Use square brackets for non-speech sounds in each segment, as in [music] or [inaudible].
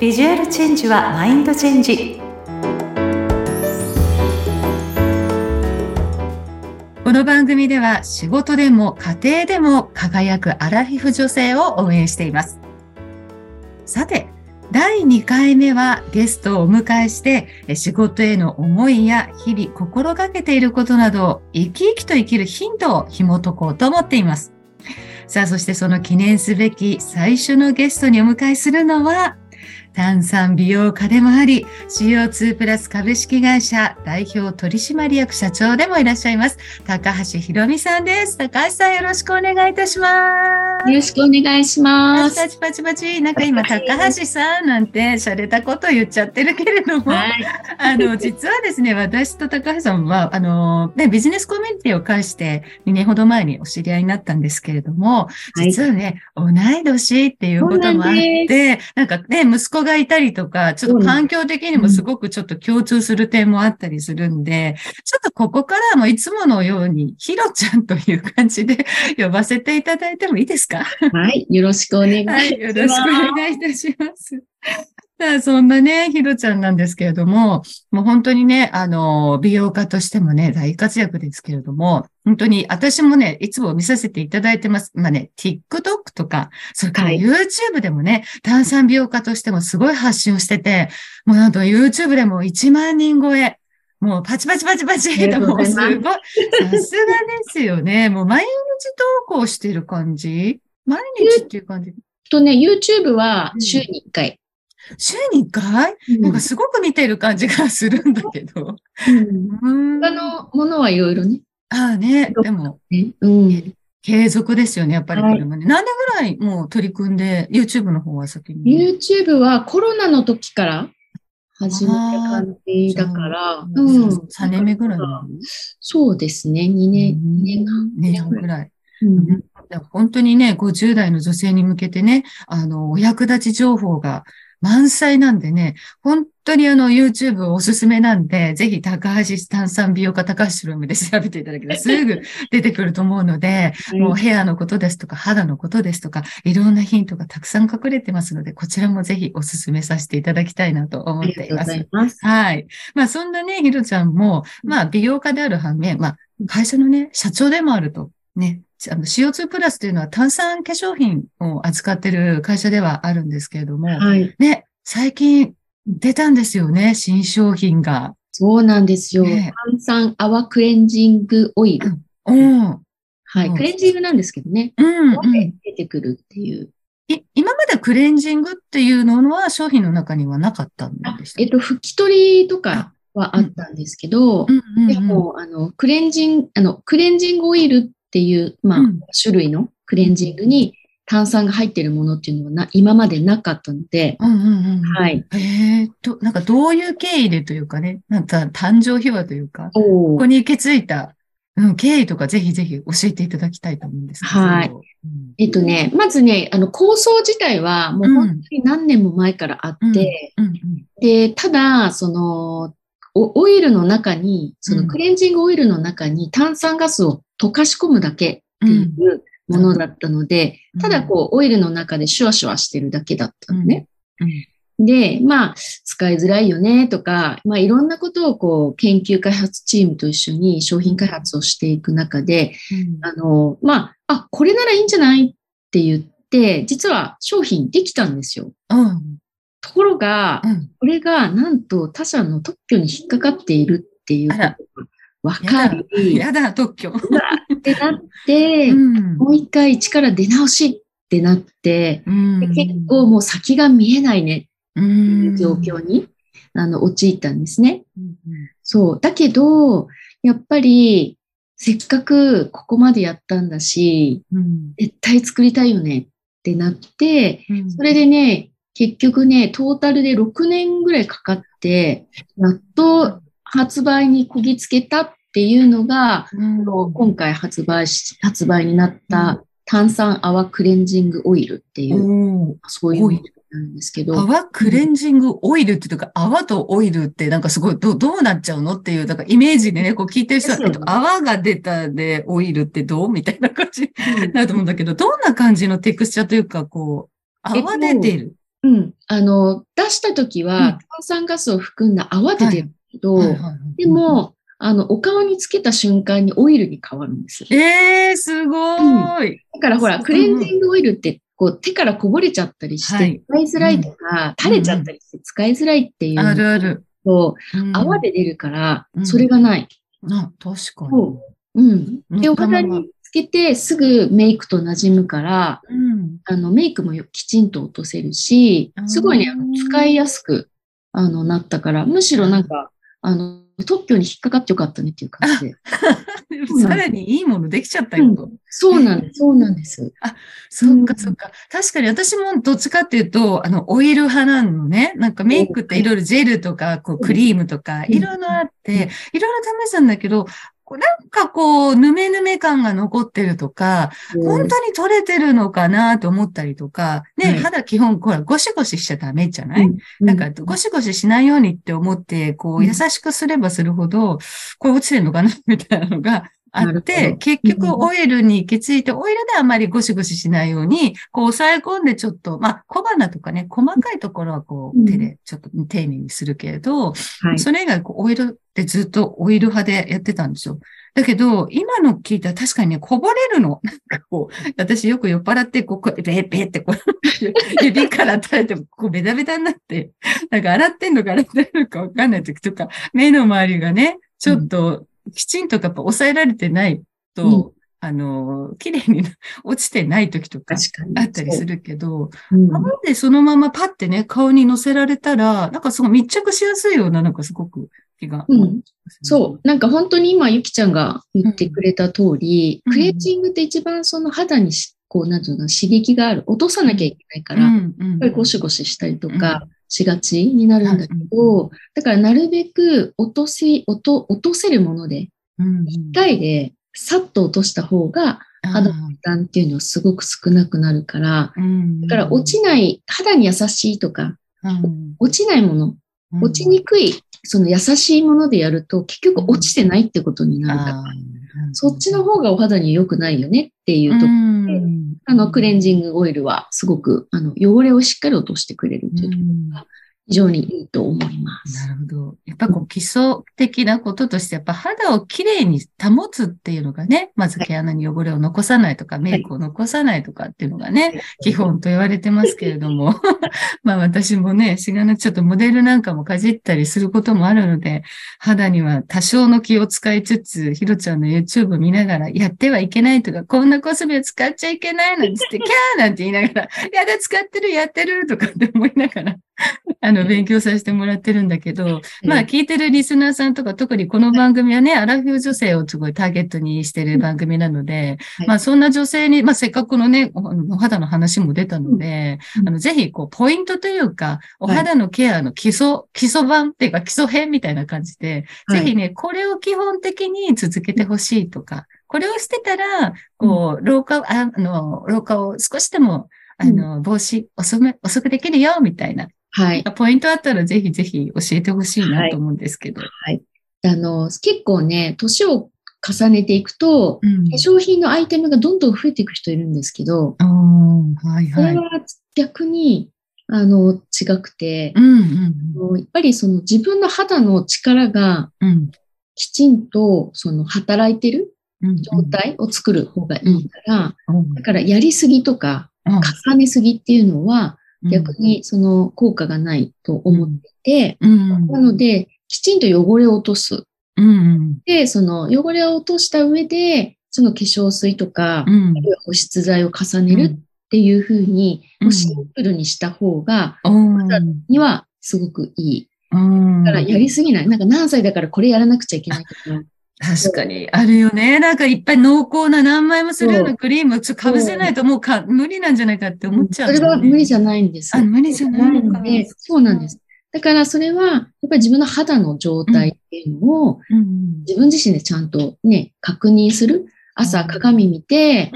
ビジュアルチェンジはマインドチェンジこの番組では仕事でも家庭でも輝くアラフィフ女性を応援していますさて第2回目はゲストをお迎えして仕事への思いや日々心がけていることなどを生き生きと生きるヒントを紐解こうと思っています。さあ、そしてその記念すべき最初のゲストにお迎えするのは、炭酸美容家でもあり、CO2 プラス株式会社代表取締役社長でもいらっしゃいます。高橋ひろみさんです。高橋さんよろしくお願いいたします。よろしくお願いします。パチパチパチ。なんか今、高橋さんなんて洒落たこと言っちゃってるけれども、はい、あの、実はですね、私と高橋さんは、あの、ね、ビジネスコミュニティを介して2年ほど前にお知り合いになったんですけれども、実はね、はい、同い年っていうこともあって、なんかね、息子がいたりとか、ちょっと環境的にもすごくちょっと共通する点もあったりするんで、ちょっとここからもいつものように、ひろちゃんという感じで呼ばせていただいてもいいですか？はい。よろしくお願いします。はい。よろしくお願いいたします。さあ、そんなね、ひろちゃんなんですけれども、もう本当にね、あの、美容家としてもね、大活躍ですけれども、本当に私もね、いつも見させていただいてます。まあね、TikTok とか、それから YouTube でもね、はい、炭酸美容家としてもすごい発信をしてて、もうなんと YouTube でも1万人超え。もうパチパチパチパチと、もうすごい。さすがですよね。もう毎日投稿してる感じ？毎日っていう感じ？とね、YouTube は週に1回。週に1回、うん、なんかすごく見てる感じがするんだけど。うん。他のものはいろいろね。ああね、でも、うん、継続ですよね、やっぱりこれもね。はい、何年ぐらいもう取り組んで、YouTube の方は先に？YouTube はコロナの時から始めた感じだから、うん。3年目ぐらいそうですね、2年、2年半。2年ぐらい。うん、本当にね、50代の女性に向けてね、あの、お役立ち情報が満載なんでね、本当にあの YouTube おすすめなんで、ぜひ高橋炭酸美容家高橋ルームで調べていただけたら [laughs] すぐ出てくると思うので、もうヘアのことですとか肌のことですとか、いろんなヒントがたくさん隠れてますので、こちらもぜひおすすめさせていただきたいなと思っています。いますはい。まあそんなね、ひろちゃんも、まあ美容家である反面、まあ会社のね、社長でもあるとね、あの CO2 プラスというのは炭酸化粧品を扱っている会社ではあるんですけれども、はい、ね、最近出たんですよね、新商品が。そうなんですよ。ね、炭酸泡クレンジングオイル。うん。はい、クレンジングなんですけどね。うん、うん。出てくるっていう。い今までクレンジングっていうのは商品の中にはなかったんでしたえっと、拭き取りとかはあったんですけど、でも、あの、クレンジング、あの、クレンジングオイルっていう、まあ、うん、種類のクレンジングに炭酸が入っているものっていうのはな今までなかったので、うんうんうん、はい。えー、と、なんかどういう経緯でというかね、なんか誕生秘話というか、ここに行き着いた、うん、経緯とかぜひぜひ教えていただきたいと思うんですけど。はい。うん、えっとね、まずね、あの構想自体はもう本当に何年も前からあって、うん。うん。うん、で、ただ、その、オイルの中に、そのクレンジングオイルの中に炭酸ガスを溶かし込むだけっていうものだったので、ただこう、オイルの中でシュワシュワしてるだけだったのね。で、まあ、使いづらいよねとか、まあ、いろんなことをこう、研究開発チームと一緒に商品開発をしていく中で、うん、あの、まあ、あ、これならいいんじゃないって言って、実は商品できたんですよ。うん、ところが、うん、これがなんと他社の特許に引っかかっているっていうことがわかる。やだ、特許。ってなって、うん、もう一回一から出直しってなって、うん、結構もう先が見えないね状況に、あの、陥ったんですね。うん、そう。だけど、やっぱり、せっかくここまでやったんだし、絶対作りたいよねってなって、それでね、結局ね、トータルで6年ぐらいかかって、やっと発売にこぎつけたっていうのが、うん、今回発売し、発売になった炭酸泡クレンジングオイルっていう、うん、そういうなんですけど。泡クレンジングオイルっていうか、泡とオイルってなんかすごいどどうなっちゃうのっていう、だからイメージでね、こう聞いてる人は、ね、泡が出たでオイルってどうみたいな感じになると思うんだけど、どんな感じのテクスチャーというか、こう、泡出てる。うん。あの、出した時は、炭酸ガスを含んだ泡で出るけど、でも、あの、お顔につけた瞬間にオイルに変わるんです。ええー、すごい、うん、だからほら、クレンジングオイルって、こう、手からこぼれちゃったりして、使いづらいとか、垂れちゃったりして使いづらいっていう。あるある。と、泡で出るから、それがない。あ、確かに。う。ん。で、お肌につけてすぐメイクと馴染むから、うん、あの、メイクもきちんと落とせるし、すごいね、あの使いやすく、あの、なったから、むしろなんか、あの、特許に引っかかってよかったねっていう感じで。[laughs] さらにいいものできちゃったよと。うん、そうなんです。そうなんです。あ、そっかそっか。確かに私もどっちかっていうと、あの、オイル派なのね。なんかメイクっていろいろジェルとか、こう、クリームとか、いろいろあって、いろいろ試したんだけど、なんかこう、ぬめぬめ感が残ってるとか、本当に取れてるのかなと思ったりとか、ね、肌基本、ほら、ゴシゴシしちゃダメじゃない、うん、なんか、ゴシゴシしないようにって思って、こう、優しくすればするほど、これ落ちてるのかなみたいなのがあって、結局オイルに行き着いて、オイルであまりゴシゴシしないように、こう抑え込んでちょっと、まあ小花とかね、細かいところはこう手でちょっと丁寧にするけれど、それ以外オイルってずっとオイル派でやってたんですよ。だけど、今の聞いたら確かにね、こぼれるの。[laughs] なんかこう、私よく酔っ払って、こう、こうベーベーってこう、[laughs] 指から垂れて、こう、ベタベタになって、なんか洗ってんのか洗ってんのかわかんない時とか、目の周りがね、ちょっと、きちんとやっぱ抑えられてないと、うん、あの、綺麗に [laughs] 落ちてない時とかあったりするけど、う。ん、でそのままパッてね、顔に乗せられたら、なんかすごい密着しやすいような、なんかすごく気が、うん。そう。なんか本当に今、ゆきちゃんが言ってくれた通り、うん、クレンジングって一番その肌にこう、なんていうの、刺激がある。落とさなきゃいけないから、やっぱりゴシゴシしたりとかしがちになるんだけど、だからなるべく落とせ、落と、落とせるもので、一回でさっと落とした方が、肌の負担っていうのはすごく少なくなるから、だから落ちない、肌に優しいとか、落ちないもの、落ちにくいその優しいものでやると結局落ちてないってことになるから、そっちの方がお肌に良くないよねっていうところで、あのクレンジングオイルはすごくあの汚れをしっかり落としてくれるというところが非常にいいと思います。なるほど。やっぱこう基礎的なこととして、やっぱ肌をきれいに保つっていうのがね、まず毛穴に汚れを残さないとか、メイクを残さないとかっていうのがね、基本と言われてますけれども、[laughs] まあ私もね、しがなちょっとモデルなんかもかじったりすることもあるので、肌には多少の気を使いつつ、ひろちゃんの YouTube 見ながら、やってはいけないとか、こんなコスメを使っちゃいけないなんつって、キャーなんて言いながら、やだ、使ってる、やってるとかって思いながら、あの、勉強させてもらってるんだけど、まあ、聞いてるリスナーさんとか、特にこの番組はね、アラフィフ女性をすごいターゲットにしてる番組なので、まあ、そんな女性に、まあ、せっかくのね、お肌の話も出たので、あの、ぜひ、こう、ポイントというか、お肌のケアの基礎、基礎版っていうか、基礎編みたいな感じで、ぜひね、これを基本的に続けてほしいとか、これをしてたら、こう、老化、あの、老化を少しでもあの、防止遅く、遅くできるよ、みたいなはい。ポイントあったらぜひぜひ教えてほしいなと思うんですけど。はい。はい、あの、結構ね、年を重ねていくと、うん、化粧品のアイテムがどんどん増えていく人いるんですけど、はいはい、それは逆に、あの、違くて、うんうんうん、やっぱりその自分の肌の力が、きちんと、その働いてる状態を作る方がいいから、うんうん、だからやりすぎとか、重ねすぎっていうのは、逆にその効果がないと思ってて、なので、きちんと汚れを落とす。で、その汚れを落とした上で、その化粧水とか、あるいは保湿剤を重ねるっていうふうに、シンプルにした方が、肌にはすごくいい。だからやりすぎない。なんか何歳だからこれやらなくちゃいけないとか、確かに。あるよね。なんかいっぱい濃厚な何枚もするようなクリーム、ちょっと被せないともうか無理なんじゃないかって思っちゃう、ね、それは無理じゃないんです。あ、無理じゃないのか。そうなんです。だからそれは、やっぱり自分の肌の状態っていうのを、自分自身でちゃんとね、確認する。朝鏡見て、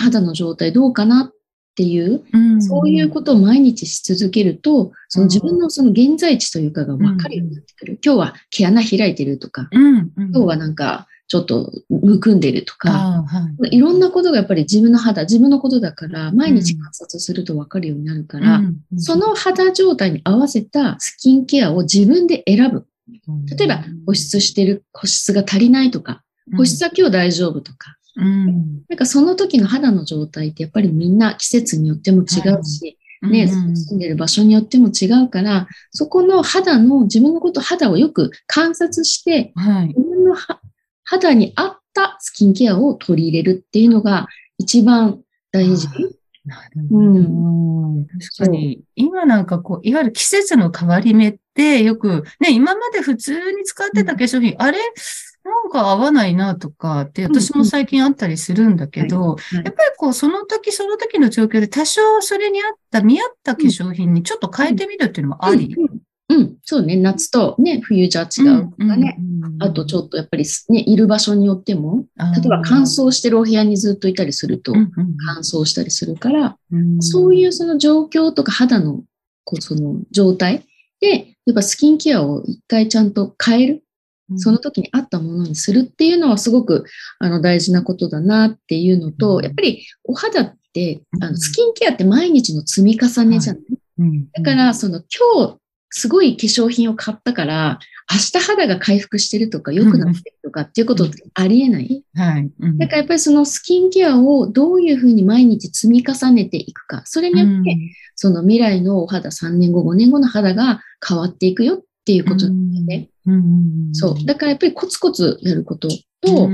肌の状態どうかなっていう、そういうことを毎日し続けると、その自分のその現在地というかが分かるようになってくる。今日は毛穴開いてるとか、今日はなんかちょっとむくんでるとか、はい、いろんなことがやっぱり自分の肌、自分のことだから、毎日観察するとわかるようになるから、うん、その肌状態に合わせたスキンケアを自分で選ぶ。例えば、保湿してる、保湿が足りないとか、保湿は今日大丈夫とか、うん、なんかその時の肌の状態ってやっぱりみんな季節によっても違うし、ね、住んでる場所によっても違うから、そこの肌の、自分のこと、肌をよく観察して、はい、自分の肌に合ったスキンケアを取り入れるっていうのが一番大事。なるほど。うん、確かに、今なんかこう、いわゆる季節の変わり目ってよく、ね、今まで普通に使ってた化粧品、うん、あれなんか合わないなとかって私も最近あったりするんだけど、やっぱりこうその時その時の状況で多少それに合った、見合った化粧品にちょっと変えてみるっていうのもあり、うん、うん、そうね。夏とね、冬じゃ違うとかね。あとちょっとやっぱりね、いる場所によっても、例えば乾燥してるお部屋にずっといたりすると乾燥したりするから、そういうその状況とか肌のこうその状態で、やっぱスキンケアを一回ちゃんと変える。その時に合ったものにするっていうのはすごくあの大事なことだなっていうのと、やっぱりお肌ってあのスキンケアって毎日の積み重ねじゃない、だからその今日すごい化粧品を買ったから、明日肌が回復してるとか良くなってるとかっていうことってありえない。はい。だからやっぱりそのスキンケアをどういうふうに毎日積み重ねていくか。それによって、その未来のお肌3年後、5年後の肌が変わっていくよっていうことなんですね。そう。だからやっぱりコツコツやることと、そ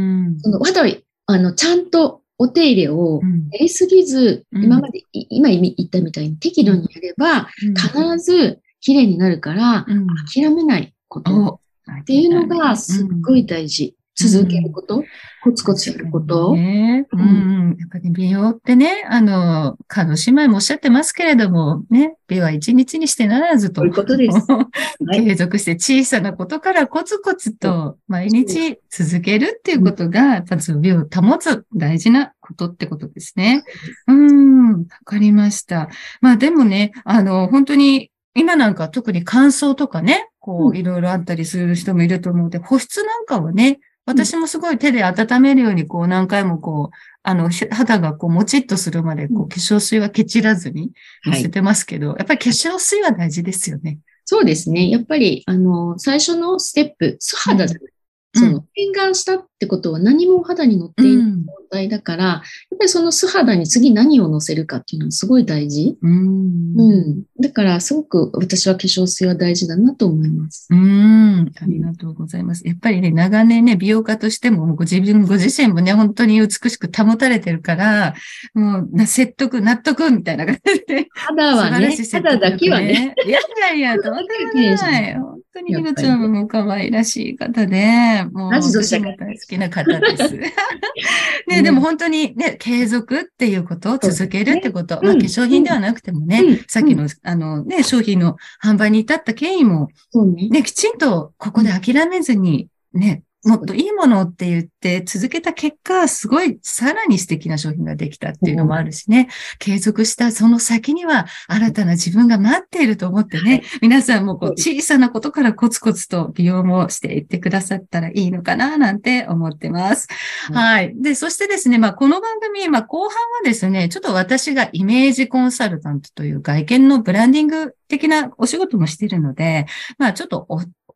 の肌をあのちゃんとお手入れをやりすぎず、今まで、今言ったみたいに適度にやれば、必ず綺麗になるから、諦めないことっていうのがすっごい大事。続けること、コツコツやること？ね、うん。やっぱり美容ってね、あの、カノ姉妹もおっしゃってますけれども、ね、美は一日にしてならずと。そういうことです。[laughs] 継続して小さなことからコツコツと毎日続けるっていうことが、やっぱ美を保つ大事なことってことですね。うん、わかりました。まあでもね、あの、本当に今なんか特に乾燥とかね、こう、いろいろあったりする人もいると思うので、保湿なんかはね、私もすごい手で温めるように、こう、何回もこう、あの、肌がこう、もちっとするまで、こう、化粧水はケチらずに乗せてますけど、はい、やっぱり化粧水は大事ですよね。そうですね。やっぱり、あの、最初のステップ、素肌じゃない。その、洗顔したってことは何も肌に乗っていない状態だから、うん、やっぱりその素肌に次何を乗せるかっていうのはすごい大事。うん。うん。だから、すごく私は化粧水は大事だなと思います。うん。ありがとうございます。やっぱりね、長年ね、美容家としても、ご自分、ご自身もね、本当に美しく保たれてるから、もう、説得、納得みたいな感じで。肌はね、肌だけはね。いやいやいや、どうでもない。本当にひろちゃんも可愛らしい方で、もう、私も大好きな方です。[laughs] ね、でも本当にね、継続っていうことを続けるってこと、ね、まあ、化粧品ではなくてもね、うん、さっきの、あのね、商品の販売に至った経緯も、ね、ね、きちんとここで諦めずに、ね、もっといいものって言って続けた結果、すごいさらに素敵な商品ができたっていうのもあるしね、継続したその先には新たな自分が待っていると思ってね、皆さんもこう小さなことからコツコツと美容もしていってくださったらいいのかななんて思ってます。はい。で、そしてですね、まあこの番組、まあ後半はですね、ちょっと私がイメージコンサルタントという外見のブランディング的なお仕事もしているので、まあちょっと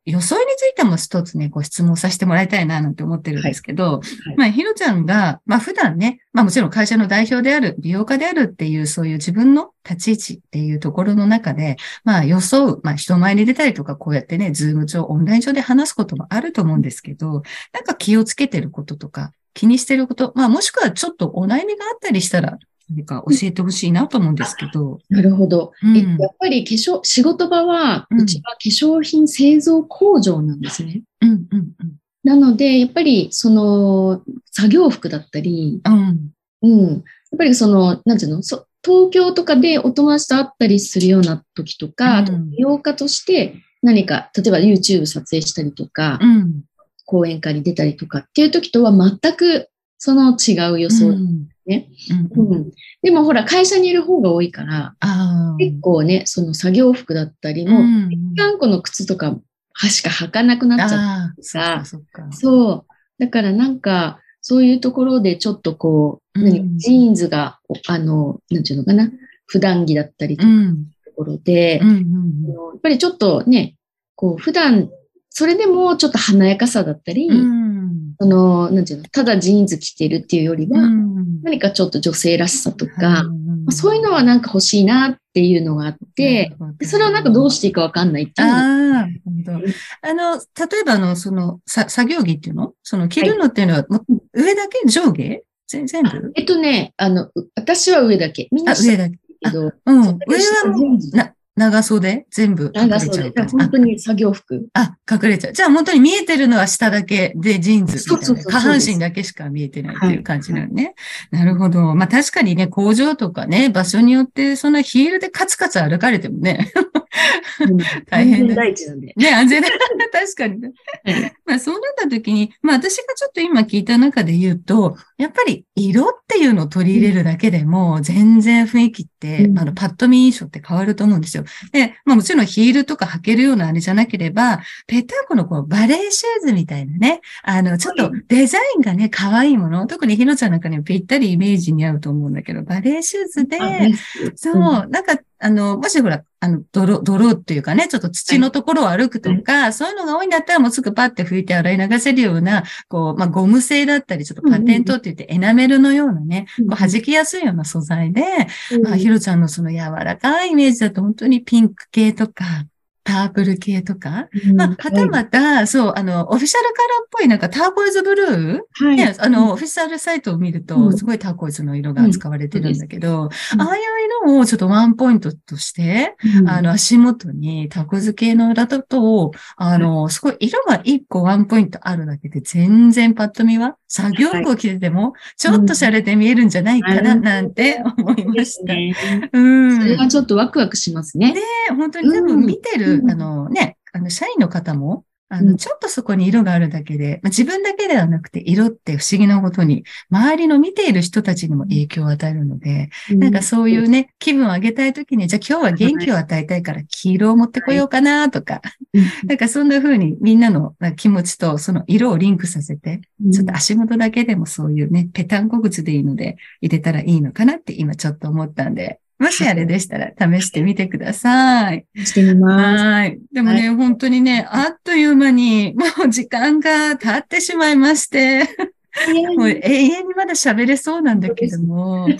予想についても一つね、ご質問させてもらいたいななんて思ってるんですけど、はい。はい、まあ、ひろちゃんが、まあ普段ね、まあもちろん会社の代表である、美容家であるっていう、そういう自分の立ち位置っていうところの中で、まあ予想、まあ人前に出たりとか、こうやってね、ズーム上、オンライン上で話すこともあると思うんですけど、なんか気をつけてることとか、気にしてること、まあもしくはちょっとお悩みがあったりしたら、何か教えてほしいなと思うんですけど。なるほど、うん、やっぱり化粧、仕事場は、うちは化粧品製造工場なんですね。うんうんうん、なので、やっぱり、その、作業服だったり、うん、うん。やっぱりその、なんていうの？そ東京とかでお友達と会ったりするような時とか、うん、あと美容家として何か、例えば YouTube 撮影したりとか、うん、講演会に出たりとかっていう時とは全くその違う予想ね。うん、うん、でもほら、会社にいる方が多いから、結構ね、その作業服だったりも、ぺっかんこの靴とか、はしか履かなくなっちゃったさ、そう。だからなんか、そういうところでちょっとこう、うん、ジーンズが、あの、なんていうのかな、普段着だったりとか、ところで、うんうんうん、やっぱりちょっとね、こう、普段、それでもちょっと華やかさだったり、うん、その、なんていうの、ただジーンズ着てるっていうよりは、うん、何かちょっと女性らしさとか、うんまあ、そういうのはなんか欲しいなっていうのがあって、でそれをなんかどうしていいかわかんないっていう。ああ、あの、例えばの、その、さ作業着っていうの？その着るのっていうのは、はい、上だけ上下？全部？えっとね、あの、私は上だけ。みんな上だけ。けど、うん、上はな長袖？全部隠れちゃう。本当に作業服。あ、隠れちゃう。じゃあ本当に見えてるのは下だけでジーンズみたいな。下半身だけしか見えてないっていう感じなのね。はい、なるほど。まあ確かにね、工場とかね、場所によってそのヒールでカツカツ歩かれてもね。大変だ。安全第一なんで。ね、安全だ。[laughs] 確かに、ね。まあそうなった時に、まあ私がちょっと今聞いた中で言うと、やっぱり色っていうのを取り入れるだけでも、全然雰囲気って、うん、あの、パッと見印象って変わると思うんですよ。で、まあもちろんヒールとか履けるようなあれじゃなければ、ペタンコのこうバレーシューズみたいなね、あの、ちょっとデザインがね、可愛いもの、特にひろちゃんなんかにもぴったりイメージに合うと思うんだけど、バレーシューズで、そう、なんかあの、もしほら、あの、泥、泥っていうかね、ちょっと土のところを歩くとか、はい、そういうのが多いんだったらもうすぐパッて拭いて洗い流せるような、こう、まあ、ゴム製だったり、ちょっとパテントって言ってエナメルのようなね、こう弾きやすいような素材で、まあ、ひろちゃんのその柔らかいイメージだと本当にピンク系とか、パープル系とか、うん、まあ、はたまた、はい、そう、あの、オフィシャルカラーっぽいなんかターコイズブルー、はい、ね、あの、オフィシャルサイトを見ると、すごいターコイズの色が使われてるんだけど、うん、ああいう色をちょっとワンポイントとして、うん、あの、足元にタコズ系の裏だと、あの、すごい色が一個ワンポイントあるだけで全然パッと見は作業服を着てても、ちょっと洒落て見えるんじゃないかな、なんて思いました。うん。それはちょっとワクワクしますね。ね本当に多分見てるあのね、あの、社員の方も、あの、ちょっとそこに色があるだけで、まあ、自分だけではなくて、色って不思議なことに、周りの見ている人たちにも影響を与えるので、なんかそういうね、気分を上げたいときに、じゃあ今日は元気を与えたいから黄色を持ってこようかなとか、[laughs] なんかそんな風にみんなの気持ちとその色をリンクさせて、ちょっと足元だけでもそういうね、ペタンコ靴でいいので入れたらいいのかなって今ちょっと思ったんで、もしあれでしたら試してみてください。してみます。はい。でもね、はい、本当にね、あっという間にもう時間が経ってしまいまして、もう永遠にまだ喋れそうなんだけども、[laughs]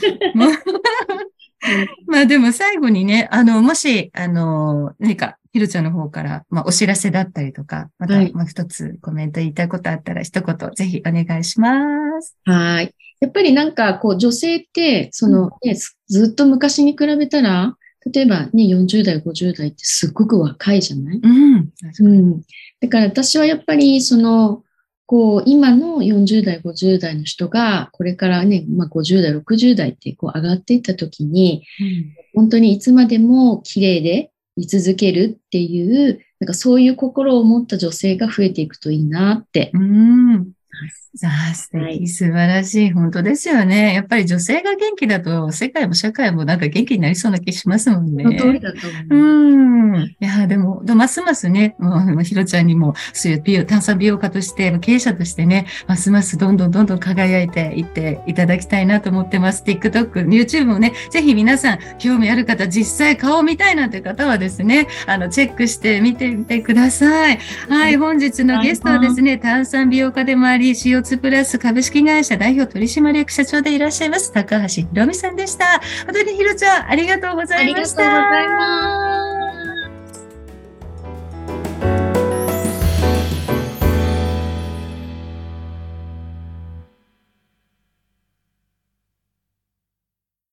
まあでも最後にね、あの、もし、あの、何か、ひろちゃんの方から、まあお知らせだったりとか、また、まあ一つコメント言いたいことあったら一言ぜひお願いします。はい。やっぱりなんかこう女性って、そのね、ずっと昔に比べたら、例えばね、40代、50代ってすっごく若いじゃない？うん。うん。だから私はやっぱりその、こう、今の40代、50代の人が、これからね、まあ、50代、60代ってこう上がっていった時に、うん、本当にいつまでも綺麗で居続けるっていう、なんかそういう心を持った女性が増えていくといいなって。うん。ああ、素敵、はい、素晴らしい。本当ですよね。やっぱり女性が元気だと、世界も社会もなんか元気になりそうな気しますもんね。その通りだと思う。うん。いや、でも、ますますね、もう、ひろちゃんにも、そういう美容、炭酸美容家として、経営者としてね、ますますどんどんどんどん輝いていっていただきたいなと思ってます。TikTok、YouTube もね、ぜひ皆さん、興味ある方、実際顔を見たいなんて方はですね、あの、チェックしてみてみてください。はい、本日のゲストはですね、炭酸美容家でもあり、CO2 プラス株式会社代表取締役社長でいらっしゃいます、高橋ひろみさんでした。本当にひろちゃん、ありがとうございました。ありがとうございます。